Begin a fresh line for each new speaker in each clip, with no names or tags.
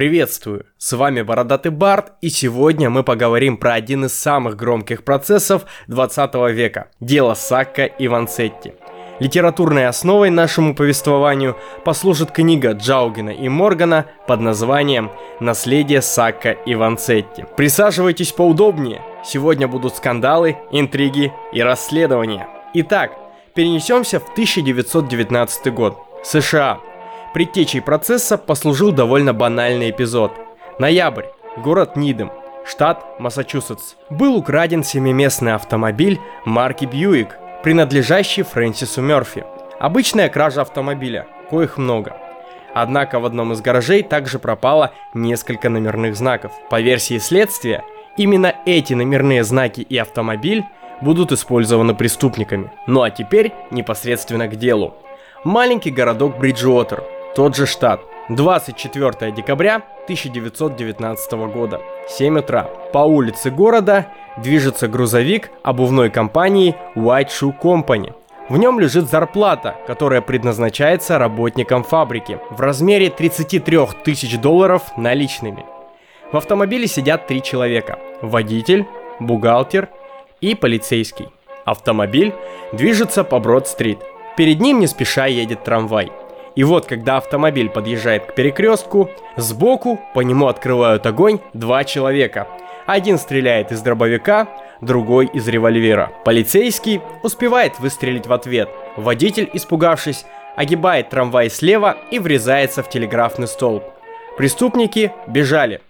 Приветствую! С вами Бородатый Барт, и сегодня мы поговорим про один из самых громких процессов 20 века – дело Сакка и Вансетти. Литературной основой нашему повествованию послужит книга Джаугена и Моргана под названием «Наследие Сакка и Вансетти». Присаживайтесь поудобнее, сегодня будут скандалы, интриги и расследования. Итак, перенесемся в 1919 год. США – Предтечей процесса послужил довольно банальный эпизод. Ноябрь. Город Нидем. Штат Массачусетс. Был украден семиместный автомобиль марки Бьюик, принадлежащий Фрэнсису Мерфи. Обычная кража автомобиля, коих много. Однако в одном из гаражей также пропало несколько номерных знаков. По версии следствия, именно эти номерные знаки и автомобиль будут использованы преступниками. Ну а теперь непосредственно к делу. Маленький городок Бриджуотер – тот же штат. 24 декабря 1919 года, 7 утра. По улице города движется грузовик обувной компании White Shoe Company. В нем лежит зарплата, которая предназначается работникам фабрики в размере 33 тысяч долларов наличными. В автомобиле сидят три человека – водитель, бухгалтер и полицейский. Автомобиль движется по Брод-стрит. Перед ним не спеша едет трамвай – и вот, когда автомобиль подъезжает к перекрестку, сбоку по нему открывают огонь два человека. Один стреляет из дробовика, другой из револьвера. Полицейский успевает выстрелить в ответ. Водитель, испугавшись, огибает трамвай слева и врезается в телеграфный столб. Преступники бежали.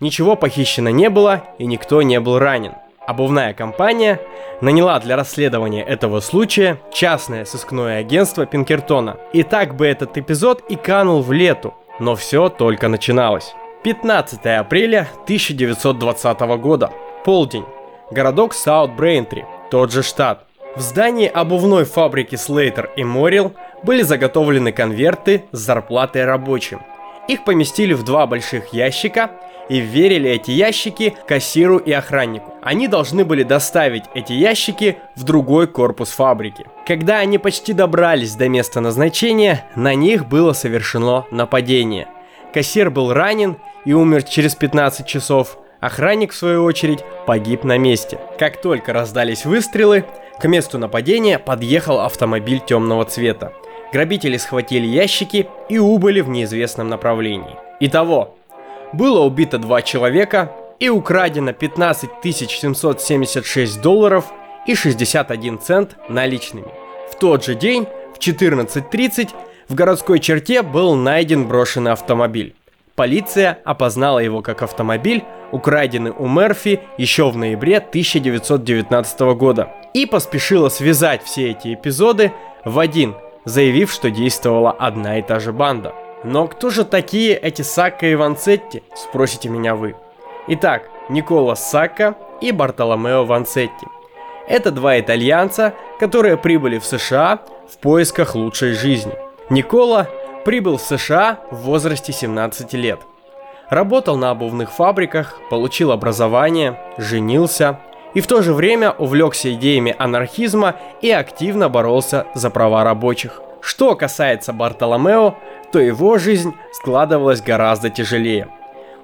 Ничего похищено не было и никто не был ранен. Обувная компания наняла для расследования этого случая частное сыскное агентство Пинкертона. И так бы этот эпизод и канул в лету, но все только начиналось. 15 апреля 1920 года. Полдень. Городок Саут-Брейнтри, тот же штат. В здании обувной фабрики Слейтер и Морил были заготовлены конверты с зарплатой рабочим. Их поместили в два больших ящика и верили эти ящики кассиру и охраннику. Они должны были доставить эти ящики в другой корпус фабрики. Когда они почти добрались до места назначения, на них было совершено нападение. Кассир был ранен и умер через 15 часов. Охранник, в свою очередь, погиб на месте. Как только раздались выстрелы, к месту нападения подъехал автомобиль темного цвета. Грабители схватили ящики и убыли в неизвестном направлении. Итого, было убито два человека и украдено 15 776 долларов и 61 цент наличными. В тот же день, в 14.30, в городской черте был найден брошенный автомобиль. Полиция опознала его как автомобиль, украденный у Мерфи еще в ноябре 1919 года, и поспешила связать все эти эпизоды в один, заявив, что действовала одна и та же банда – но кто же такие эти Сакка и Ванцетти, спросите меня вы. Итак, Никола Сакка и Бартоломео Ванцетти. Это два итальянца, которые прибыли в США в поисках лучшей жизни. Никола прибыл в США в возрасте 17 лет. Работал на обувных фабриках, получил образование, женился и в то же время увлекся идеями анархизма и активно боролся за права рабочих. Что касается Бартоломео, то его жизнь складывалась гораздо тяжелее.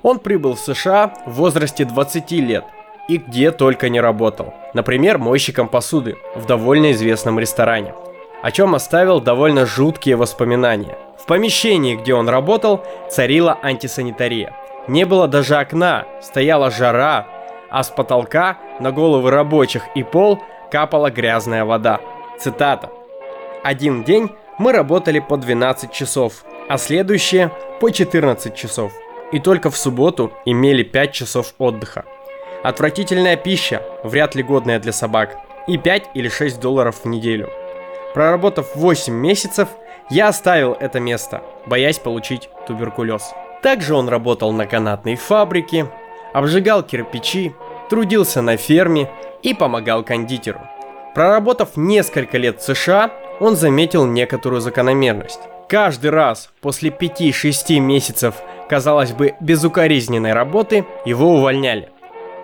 Он прибыл в США в возрасте 20 лет и где только не работал. Например, мойщиком посуды в довольно известном ресторане. О чем оставил довольно жуткие воспоминания. В помещении, где он работал, царила антисанитария. Не было даже окна, стояла жара, а с потолка на головы рабочих и пол капала грязная вода. Цитата. «Один день мы работали по 12 часов, а следующие по 14 часов. И только в субботу имели 5 часов отдыха. Отвратительная пища, вряд ли годная для собак, и 5 или 6 долларов в неделю. Проработав 8 месяцев, я оставил это место, боясь получить туберкулез. Также он работал на канатной фабрике, обжигал кирпичи, трудился на ферме и помогал кондитеру. Проработав несколько лет в США, он заметил некоторую закономерность. Каждый раз после 5-6 месяцев, казалось бы, безукоризненной работы, его увольняли.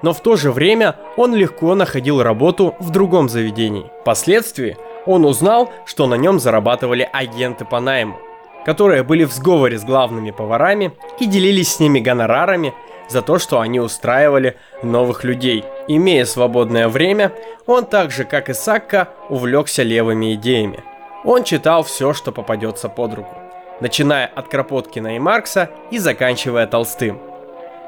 Но в то же время он легко находил работу в другом заведении. Впоследствии он узнал, что на нем зарабатывали агенты по найму. которые были в сговоре с главными поварами и делились с ними гонорарами за то, что они устраивали новых людей. Имея свободное время, он так же, как и Сакка, увлекся левыми идеями. Он читал все, что попадется под руку, начиная от Кропоткина и Маркса и заканчивая Толстым.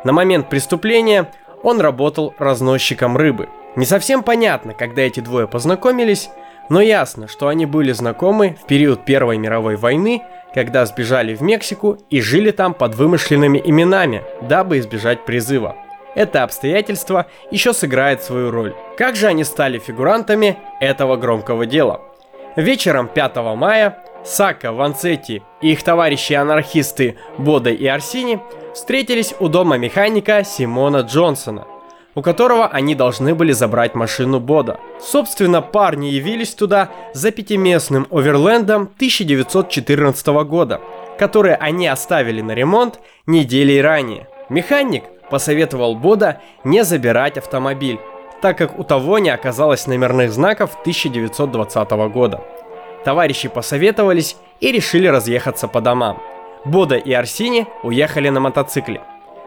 На момент преступления он работал разносчиком рыбы. Не совсем понятно, когда эти двое познакомились, но ясно, что они были знакомы в период Первой мировой войны, когда сбежали в Мексику и жили там под вымышленными именами, дабы избежать призыва. Это обстоятельство еще сыграет свою роль. Как же они стали фигурантами этого громкого дела? Вечером 5 мая Сака, Ванцетти и их товарищи-анархисты Бода и Арсини встретились у дома механика Симона Джонсона, у которого они должны были забрать машину Бода. Собственно, парни явились туда за пятиместным оверлендом 1914 года, который они оставили на ремонт недели ранее. Механик посоветовал Бода не забирать автомобиль, так как у того не оказалось номерных знаков 1920 года. Товарищи посоветовались и решили разъехаться по домам. Бода и Арсини уехали на мотоцикле.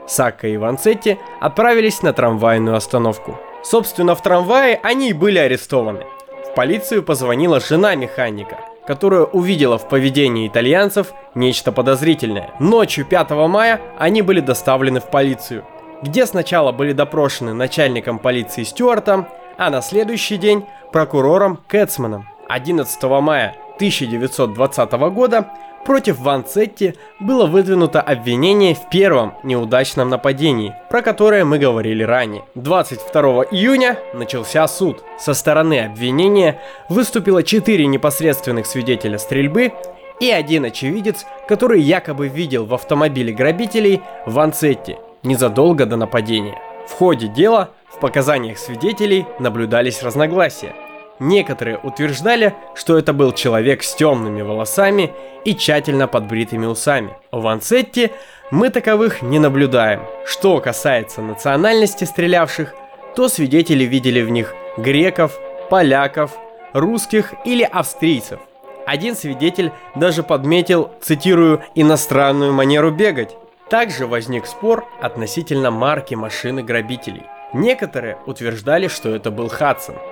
Сакка и Ванцетти отправились на трамвайную остановку. Собственно, в трамвае они и были арестованы. В полицию позвонила жена механика, которая увидела в поведении итальянцев нечто подозрительное. Ночью 5 мая они были доставлены в полицию, где сначала были допрошены начальником полиции Стюартом, а на следующий день прокурором Кэтсманом. 11 мая 1920 года Против Ван Цетти было выдвинуто обвинение в первом неудачном нападении, про которое мы говорили ранее. 22 июня начался суд. Со стороны обвинения выступило 4 непосредственных свидетеля стрельбы и один очевидец, который якобы видел в автомобиле грабителей Ван Цетти незадолго до нападения. В ходе дела в показаниях свидетелей наблюдались разногласия. Некоторые утверждали, что это был человек с темными волосами и тщательно подбритыми усами. В Ансетте мы таковых не наблюдаем. Что касается национальности стрелявших, то свидетели видели в них греков, поляков, русских или австрийцев. Один свидетель даже подметил, цитирую, «иностранную манеру бегать». Также возник спор относительно марки машины грабителей. Некоторые утверждали, что это был Хадсон –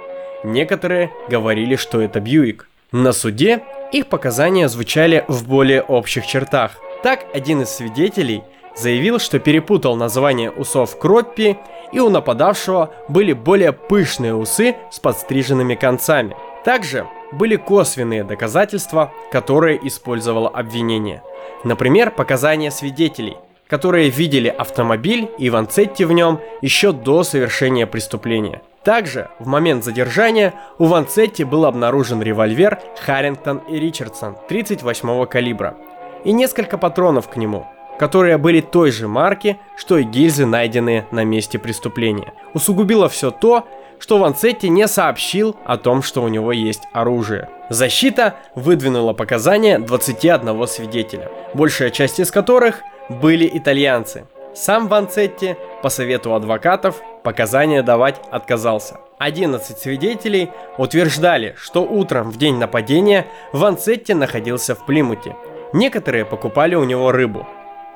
Некоторые говорили, что это Бьюик. На суде их показания звучали в более общих чертах. Так, один из свидетелей заявил, что перепутал название усов Кроппи, и у нападавшего были более пышные усы с подстриженными концами. Также были косвенные доказательства, которые использовало обвинение. Например, показания свидетелей, которые видели автомобиль и Ванцетти в нем еще до совершения преступления – также в момент задержания у Ванцетти был обнаружен револьвер Харрингтон и Ричардсон 38 калибра и несколько патронов к нему, которые были той же марки, что и гильзы, найденные на месте преступления. Усугубило все то, что Ванцетти не сообщил о том, что у него есть оружие. Защита выдвинула показания 21 свидетеля, большая часть из которых были итальянцы. Сам Ванцетти, по совету адвокатов, показания давать отказался. 11 свидетелей утверждали, что утром в день нападения Ванцетти находился в Плимуте. Некоторые покупали у него рыбу.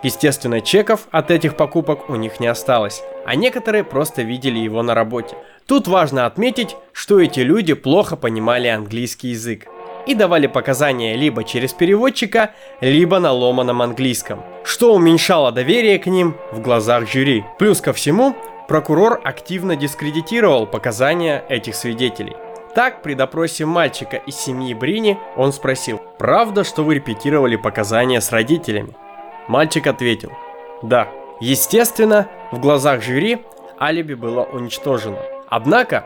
Естественно, чеков от этих покупок у них не осталось, а некоторые просто видели его на работе. Тут важно отметить, что эти люди плохо понимали английский язык и давали показания либо через переводчика, либо на ломаном английском, что уменьшало доверие к ним в глазах жюри. Плюс ко всему, прокурор активно дискредитировал показания этих свидетелей. Так, при допросе мальчика из семьи Брини он спросил, «Правда, что вы репетировали показания с родителями?» Мальчик ответил, «Да». Естественно, в глазах жюри алиби было уничтожено. Однако,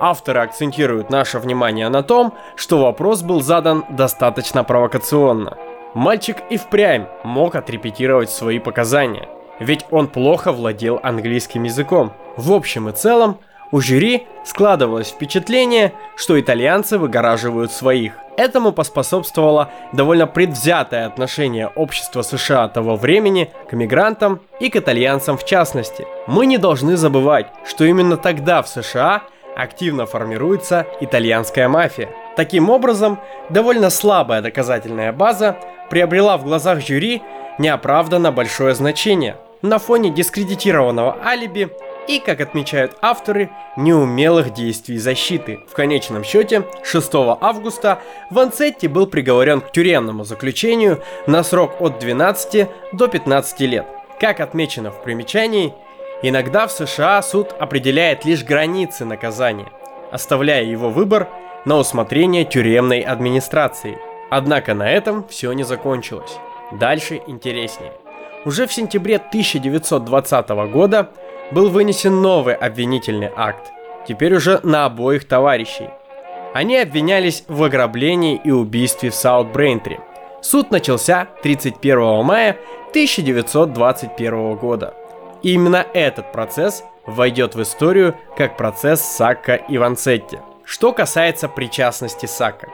Авторы акцентируют наше внимание на том, что вопрос был задан достаточно провокационно. Мальчик и впрямь мог отрепетировать свои показания, ведь он плохо владел английским языком. В общем и целом, у жюри складывалось впечатление, что итальянцы выгораживают своих. Этому поспособствовало довольно предвзятое отношение общества США того времени к мигрантам и к итальянцам в частности. Мы не должны забывать, что именно тогда в США – активно формируется итальянская мафия. Таким образом, довольно слабая доказательная база приобрела в глазах жюри неоправданно большое значение на фоне дискредитированного алиби и, как отмечают авторы, неумелых действий защиты. В конечном счете, 6 августа Ванцетти был приговорен к тюремному заключению на срок от 12 до 15 лет. Как отмечено в примечании, иногда в США суд определяет лишь границы наказания, оставляя его выбор на усмотрение тюремной администрации. Однако на этом все не закончилось. Дальше интереснее. Уже в сентябре 1920 года был вынесен новый обвинительный акт, теперь уже на обоих товарищей. Они обвинялись в ограблении и убийстве в Саут-Брейнтри. Суд начался 31 мая 1921 года. И именно этот процесс войдет в историю как процесс Сакка и Ванцетти. Что касается причастности Сакка.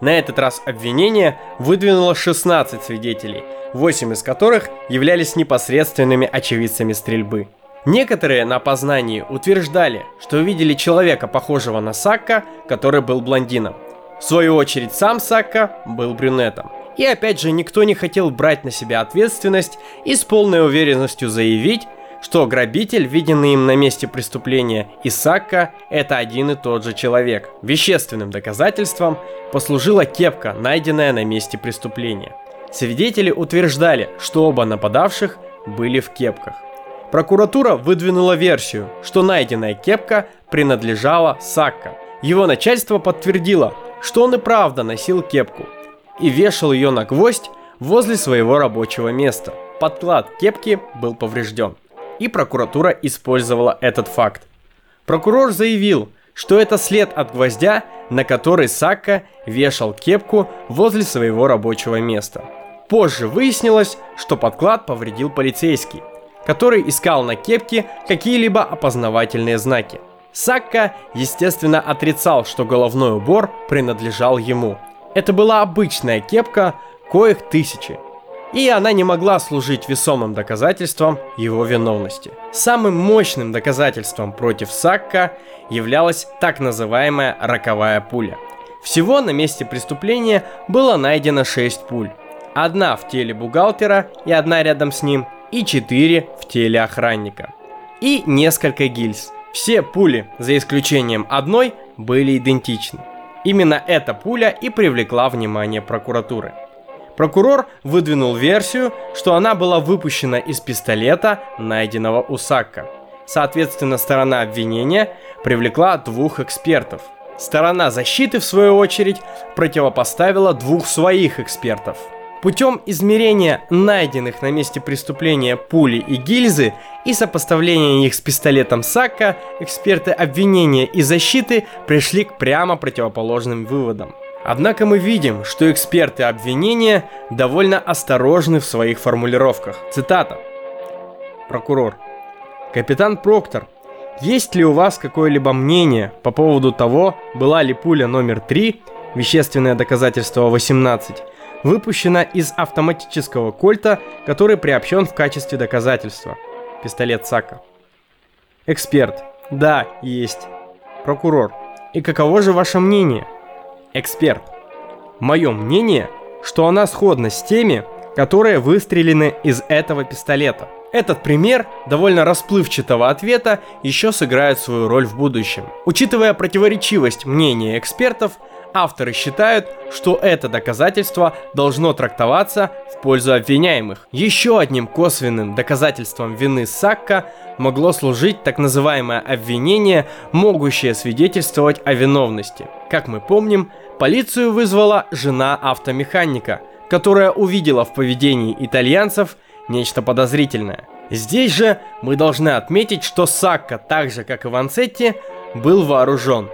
На этот раз обвинение выдвинуло 16 свидетелей, 8 из которых являлись непосредственными очевидцами стрельбы. Некоторые на опознании утверждали, что увидели человека, похожего на Сакка, который был блондином. В свою очередь сам Сакка был брюнетом. И опять же, никто не хотел брать на себя ответственность и с полной уверенностью заявить, что грабитель, виденный им на месте преступления, и Сакка – это один и тот же человек. Вещественным доказательством послужила кепка, найденная на месте преступления. Свидетели утверждали, что оба нападавших были в кепках. Прокуратура выдвинула версию, что найденная кепка принадлежала Сакка. Его начальство подтвердило, что он и правда носил кепку и вешал ее на гвоздь возле своего рабочего места. Подклад кепки был поврежден, и прокуратура использовала этот факт. Прокурор заявил, что это след от гвоздя, на который Сакка вешал кепку возле своего рабочего места. Позже выяснилось, что подклад повредил полицейский, который искал на кепке какие-либо опознавательные знаки. Сакка, естественно, отрицал, что головной убор принадлежал ему. Это была обычная кепка, коих тысячи. И она не могла служить весомым доказательством его виновности. Самым мощным доказательством против Сакка являлась так называемая роковая пуля. Всего на месте преступления было найдено 6 пуль. Одна в теле бухгалтера и одна рядом с ним – и 4 в теле охранника. И несколько гильз. Все пули, за исключением одной, были идентичны. Именно эта пуля и привлекла внимание прокуратуры. Прокурор выдвинул версию, что она была выпущена из пистолета, найденного у Сакка. Соответственно, сторона обвинения привлекла двух экспертов. Сторона защиты, в свою очередь, противопоставила двух своих экспертов – Путем измерения найденных на месте преступления пули и гильзы и сопоставления их с пистолетом Сакка, эксперты обвинения и защиты пришли к прямо противоположным выводам. Однако мы видим, что эксперты обвинения довольно осторожны в своих формулировках. Цитата. Прокурор. Капитан Проктор, есть ли у вас какое-либо мнение по поводу того, была ли пуля номер 3, вещественное доказательство 18, выпущена из автоматического кольта, который приобщен в качестве доказательства. Пистолет Сака. Эксперт. Да, есть. Прокурор. И каково же ваше мнение? Эксперт. Мое мнение, что она сходна с теми, которые выстрелены из этого пистолета. Этот пример довольно расплывчатого ответа еще сыграет свою роль в будущем. Учитывая противоречивость мнения экспертов, Авторы считают, что это доказательство должно трактоваться в пользу обвиняемых. Еще одним косвенным доказательством вины Сакка могло служить так называемое обвинение, могущее свидетельствовать о виновности. Как мы помним, полицию вызвала жена автомеханика, которая увидела в поведении итальянцев нечто подозрительное. Здесь же мы должны отметить, что Сакка, так же как и Ванцетти, был вооружен.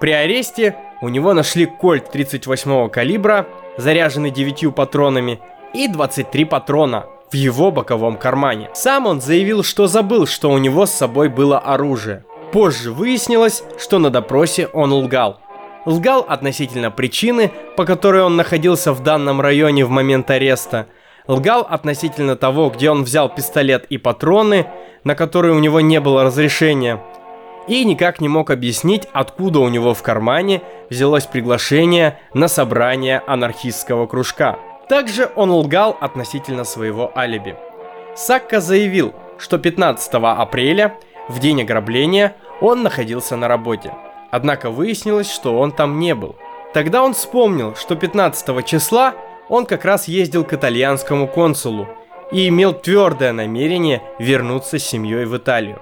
При аресте у него нашли кольт 38 калибра, заряженный 9 патронами, и 23 патрона в его боковом кармане. Сам он заявил, что забыл, что у него с собой было оружие. Позже выяснилось, что на допросе он лгал. Лгал относительно причины, по которой он находился в данном районе в момент ареста. Лгал относительно того, где он взял пистолет и патроны, на которые у него не было разрешения и никак не мог объяснить, откуда у него в кармане взялось приглашение на собрание анархистского кружка. Также он лгал относительно своего алиби. Сакка заявил, что 15 апреля, в день ограбления, он находился на работе. Однако выяснилось, что он там не был. Тогда он вспомнил, что 15 числа он как раз ездил к итальянскому консулу и имел твердое намерение вернуться с семьей в Италию.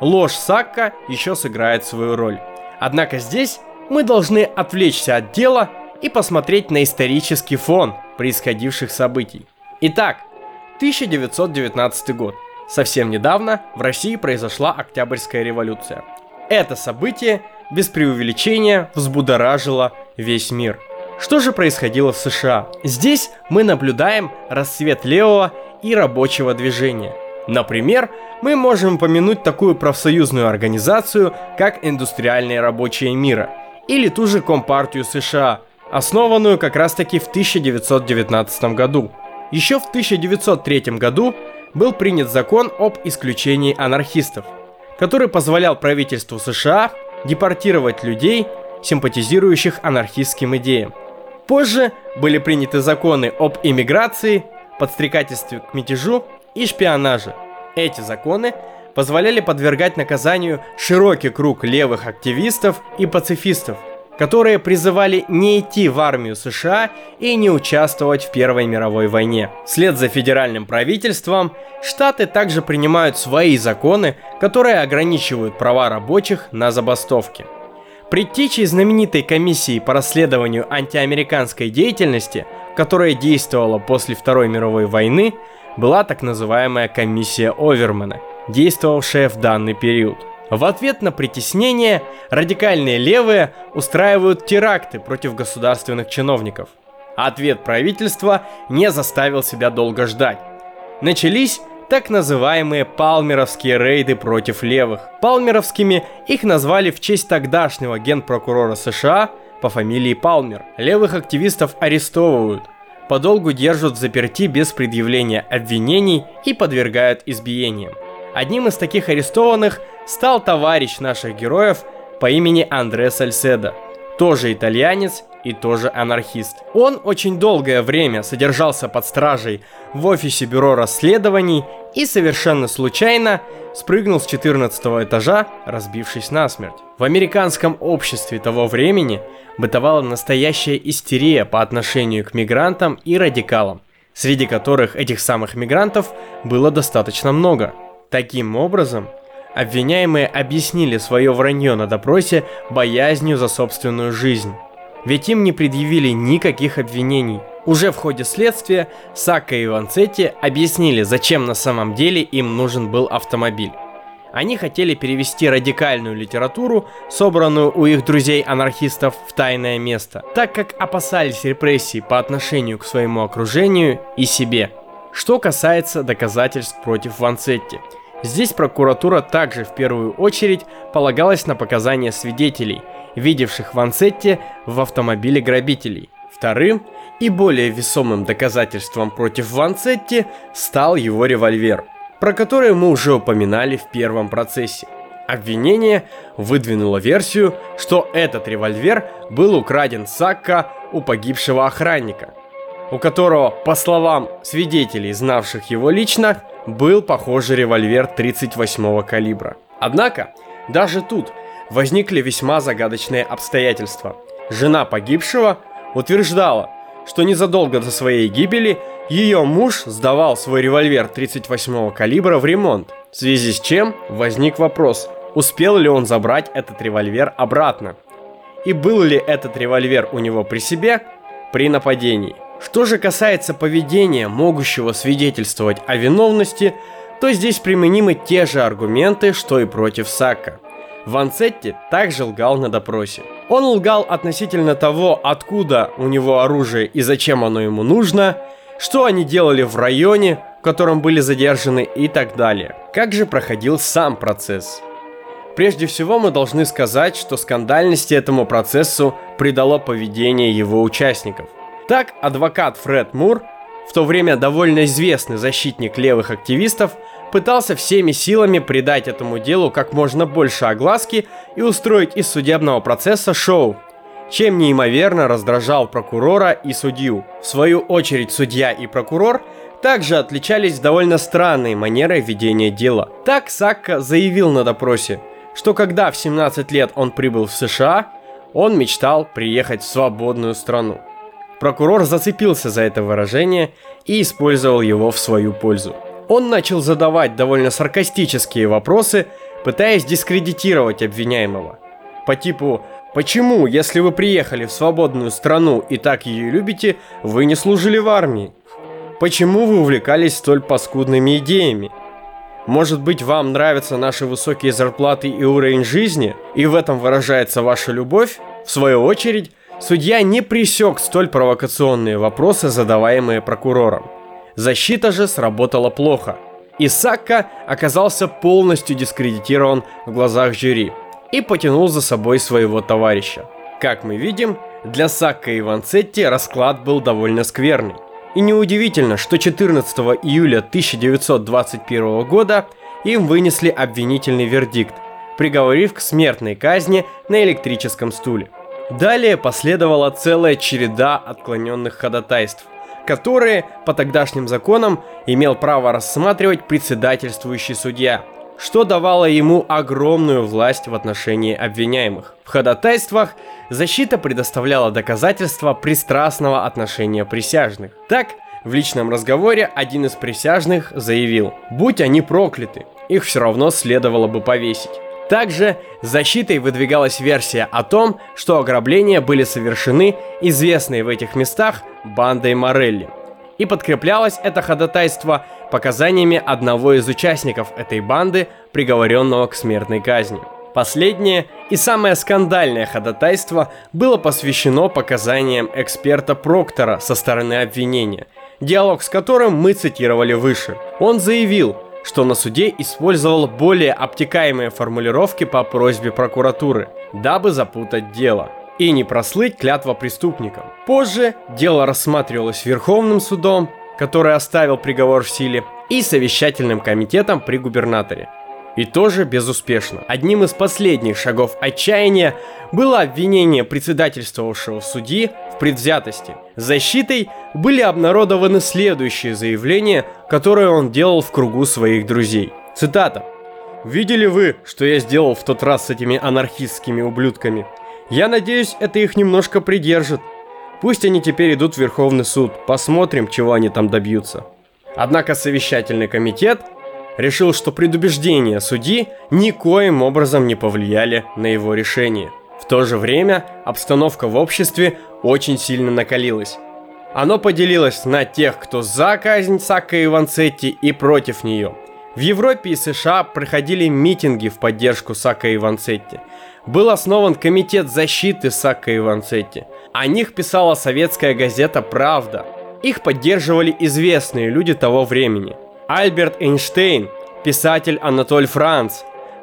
Ложь Сакка еще сыграет свою роль. Однако здесь мы должны отвлечься от дела и посмотреть на исторический фон происходивших событий. Итак, 1919 год. Совсем недавно в России произошла Октябрьская революция. Это событие, без преувеличения, взбудоражило весь мир. Что же происходило в США? Здесь мы наблюдаем расцвет левого и рабочего движения. Например, мы можем упомянуть такую профсоюзную организацию, как Индустриальные рабочие мира, или ту же Компартию США, основанную как раз таки в 1919 году. Еще в 1903 году был принят закон об исключении анархистов, который позволял правительству США депортировать людей, симпатизирующих анархистским идеям. Позже были приняты законы об иммиграции, подстрекательстве к мятежу и шпионаже. Эти законы позволяли подвергать наказанию широкий круг левых активистов и пацифистов, которые призывали не идти в армию США и не участвовать в Первой мировой войне. Вслед за федеральным правительством, штаты также принимают свои законы, которые ограничивают права рабочих на забастовки. Предтечей знаменитой комиссии по расследованию антиамериканской деятельности, которая действовала после Второй мировой войны, была так называемая комиссия Овермана, действовавшая в данный период. В ответ на притеснение радикальные левые устраивают теракты против государственных чиновников. Ответ правительства не заставил себя долго ждать. Начались так называемые палмеровские рейды против левых. Палмеровскими их назвали в честь тогдашнего генпрокурора США по фамилии Палмер. Левых активистов арестовывают, подолгу держат в заперти без предъявления обвинений и подвергают избиениям. Одним из таких арестованных стал товарищ наших героев по имени Андре Сальседо, тоже итальянец и тоже анархист. Он очень долгое время содержался под стражей в офисе бюро расследований и совершенно случайно спрыгнул с 14 этажа, разбившись насмерть. В американском обществе того времени бытовала настоящая истерия по отношению к мигрантам и радикалам, среди которых этих самых мигрантов было достаточно много. Таким образом, обвиняемые объяснили свое вранье на допросе боязнью за собственную жизнь. Ведь им не предъявили никаких обвинений. Уже в ходе следствия Сака и Ванцетти объяснили, зачем на самом деле им нужен был автомобиль. Они хотели перевести радикальную литературу, собранную у их друзей-анархистов, в тайное место, так как опасались репрессий по отношению к своему окружению и себе. Что касается доказательств против Ванцетти. Здесь прокуратура также в первую очередь полагалась на показания свидетелей, видевших Ванцетти в автомобиле грабителей. Вторым и более весомым доказательством против Ванцетти стал его револьвер – про которые мы уже упоминали в первом процессе. Обвинение выдвинуло версию, что этот револьвер был украден Сакка у погибшего охранника, у которого, по словам свидетелей, знавших его лично, был похожий револьвер 38 калибра. Однако, даже тут возникли весьма загадочные обстоятельства. Жена погибшего утверждала, что незадолго до своей гибели ее муж сдавал свой револьвер 38-го калибра в ремонт, в связи с чем возник вопрос, успел ли он забрать этот револьвер обратно, и был ли этот револьвер у него при себе при нападении. Что же касается поведения, могущего свидетельствовать о виновности, то здесь применимы те же аргументы, что и против Сака. Ванцетти также лгал на допросе. Он лгал относительно того, откуда у него оружие и зачем оно ему нужно, что они делали в районе, в котором были задержаны и так далее. Как же проходил сам процесс? Прежде всего мы должны сказать, что скандальности этому процессу придало поведение его участников. Так, адвокат Фред Мур, в то время довольно известный защитник левых активистов, пытался всеми силами придать этому делу как можно больше огласки и устроить из судебного процесса шоу. чем неимоверно раздражал прокурора и судью. В свою очередь судья и прокурор также отличались довольно странной манерой ведения дела. Так Сакка заявил на допросе, что когда в 17 лет он прибыл в США, он мечтал приехать в свободную страну. Прокурор зацепился за это выражение и использовал его в свою пользу. Он начал задавать довольно саркастические вопросы, пытаясь дискредитировать обвиняемого. По типу «Почему, если вы приехали в свободную страну и так ее любите, вы не служили в армии? Почему вы увлекались столь паскудными идеями? Может быть, вам нравятся наши высокие зарплаты и уровень жизни, и в этом выражается ваша любовь? В свою очередь, судья не пресек столь провокационные вопросы, задаваемые прокурором. Защита же сработала плохо. Исакка оказался полностью дискредитирован в глазах жюри и потянул за собой своего товарища. Как мы видим, для Сакка и Ванцетти расклад был довольно скверный. И неудивительно, что 14 июля 1921 года им вынесли обвинительный вердикт, приговорив к смертной казни на электрическом стуле. Далее последовала целая череда отклоненных ходатайств, которые по тогдашним законам имел право рассматривать председательствующий судья, что давало ему огромную власть в отношении обвиняемых. В ходатайствах защита предоставляла доказательства пристрастного отношения присяжных. Так, в личном разговоре один из присяжных заявил, будь они прокляты, их все равно следовало бы повесить. Также защитой выдвигалась версия о том, что ограбления были совершены известной в этих местах бандой Морелли. И подкреплялось это ходатайство показаниями одного из участников этой банды, приговоренного к смертной казни. Последнее и самое скандальное ходатайство было посвящено показаниям эксперта Проктора со стороны обвинения, диалог с которым мы цитировали выше. Он заявил, что на суде использовал более обтекаемые формулировки по просьбе прокуратуры, дабы запутать дело и не прослыть клятва преступникам. Позже дело рассматривалось Верховным судом, который оставил приговор в силе, и совещательным комитетом при губернаторе. И тоже безуспешно. Одним из последних шагов отчаяния было обвинение председательствовавшего судьи предвзятости. Защитой были обнародованы следующие заявления, которые он делал в кругу своих друзей. Цитата. «Видели вы, что я сделал в тот раз с этими анархистскими ублюдками? Я надеюсь, это их немножко придержит. Пусть они теперь идут в Верховный суд, посмотрим, чего они там добьются». Однако совещательный комитет решил, что предубеждения судьи никоим образом не повлияли на его решение. В то же время обстановка в обществе очень сильно накалилась. Оно поделилось на тех, кто за казнь Сакка и Ванцетти и против нее. В Европе и США проходили митинги в поддержку Сакка и Ванцетти. Был основан комитет защиты Сакка и Ванцетти. О них писала советская газета «Правда». Их поддерживали известные люди того времени. Альберт Эйнштейн, писатель Анатоль Франц,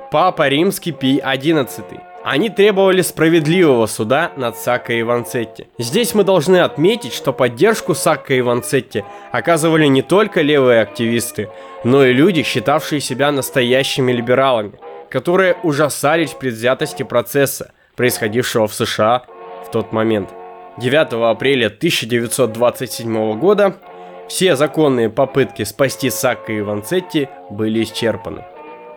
Папа Римский Пий XI. Они требовали справедливого суда над Сакко и Ванцетти. Здесь мы должны отметить, что поддержку Сакко и Ванцетти оказывали не только левые активисты, но и люди, считавшие себя настоящими либералами, которые ужасались предвзятости процесса, происходившего в США в тот момент. 9 апреля 1927 года все законные попытки спасти Сакко и Ванцетти были исчерпаны.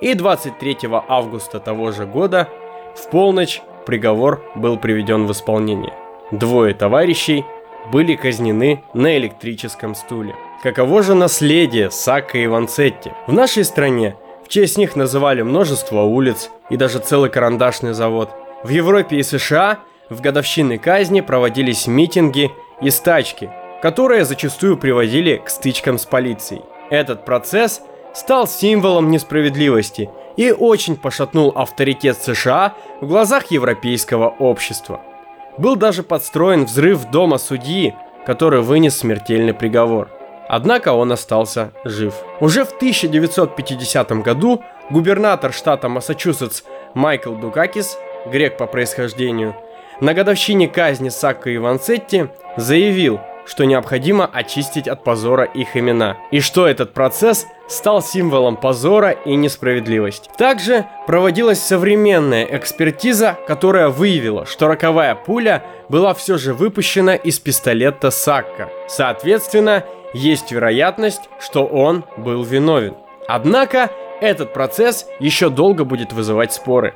И 23 августа того же года в полночь приговор был приведен в исполнение. Двое товарищей были казнены на электрическом стуле. Каково же наследие Сака и Ванцетти? В нашей стране в честь них называли множество улиц и даже целый карандашный завод. В Европе и США в годовщины казни проводились митинги и стачки, которые зачастую приводили к стычкам с полицией. Этот процесс стал символом несправедливости и очень пошатнул авторитет США в глазах европейского общества. Был даже подстроен взрыв дома судьи, который вынес смертельный приговор. Однако он остался жив. Уже в 1950 году губернатор штата Массачусетс Майкл Дукакис, грек по происхождению, на годовщине казни Сакко и Ванцетти заявил, что необходимо очистить от позора их имена, и что этот процесс стал символом позора и несправедливости. Также проводилась современная экспертиза, которая выявила, что роковая пуля была все же выпущена из пистолета Сакка. Соответственно, есть вероятность, что он был виновен. Однако, этот процесс еще долго будет вызывать споры.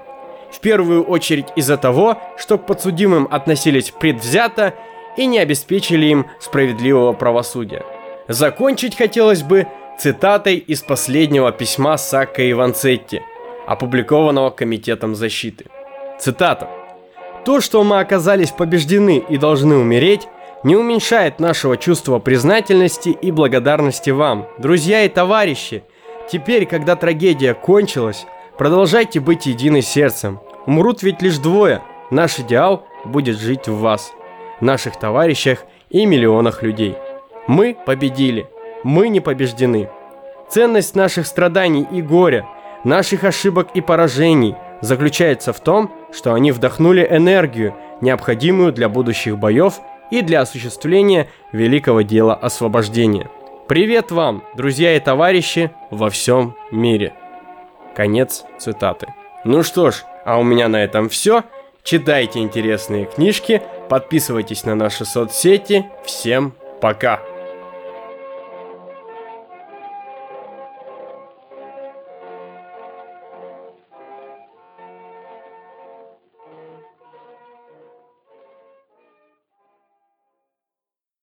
В первую очередь из-за того, что к подсудимым относились предвзято и не обеспечили им справедливого правосудия. Закончить хотелось бы цитатой из последнего письма Сакка и Ванцетти, опубликованного Комитетом защиты. Цитата. «То, что мы оказались побеждены и должны умереть, не уменьшает нашего чувства признательности и благодарности вам, друзья и товарищи. Теперь, когда трагедия кончилась, продолжайте быть едины сердцем. Умрут ведь лишь двое. Наш идеал будет жить в вас, наших товарищах и миллионах людей. Мы победили. Мы не побеждены. Ценность наших страданий и горя, наших ошибок и поражений заключается в том, что они вдохнули энергию, необходимую для будущих боев и для осуществления великого дела освобождения. Привет вам, друзья и товарищи во всем мире. Конец цитаты. Ну что ж, а у меня на этом все. Читайте интересные книжки, подписывайтесь на наши соцсети. Всем пока!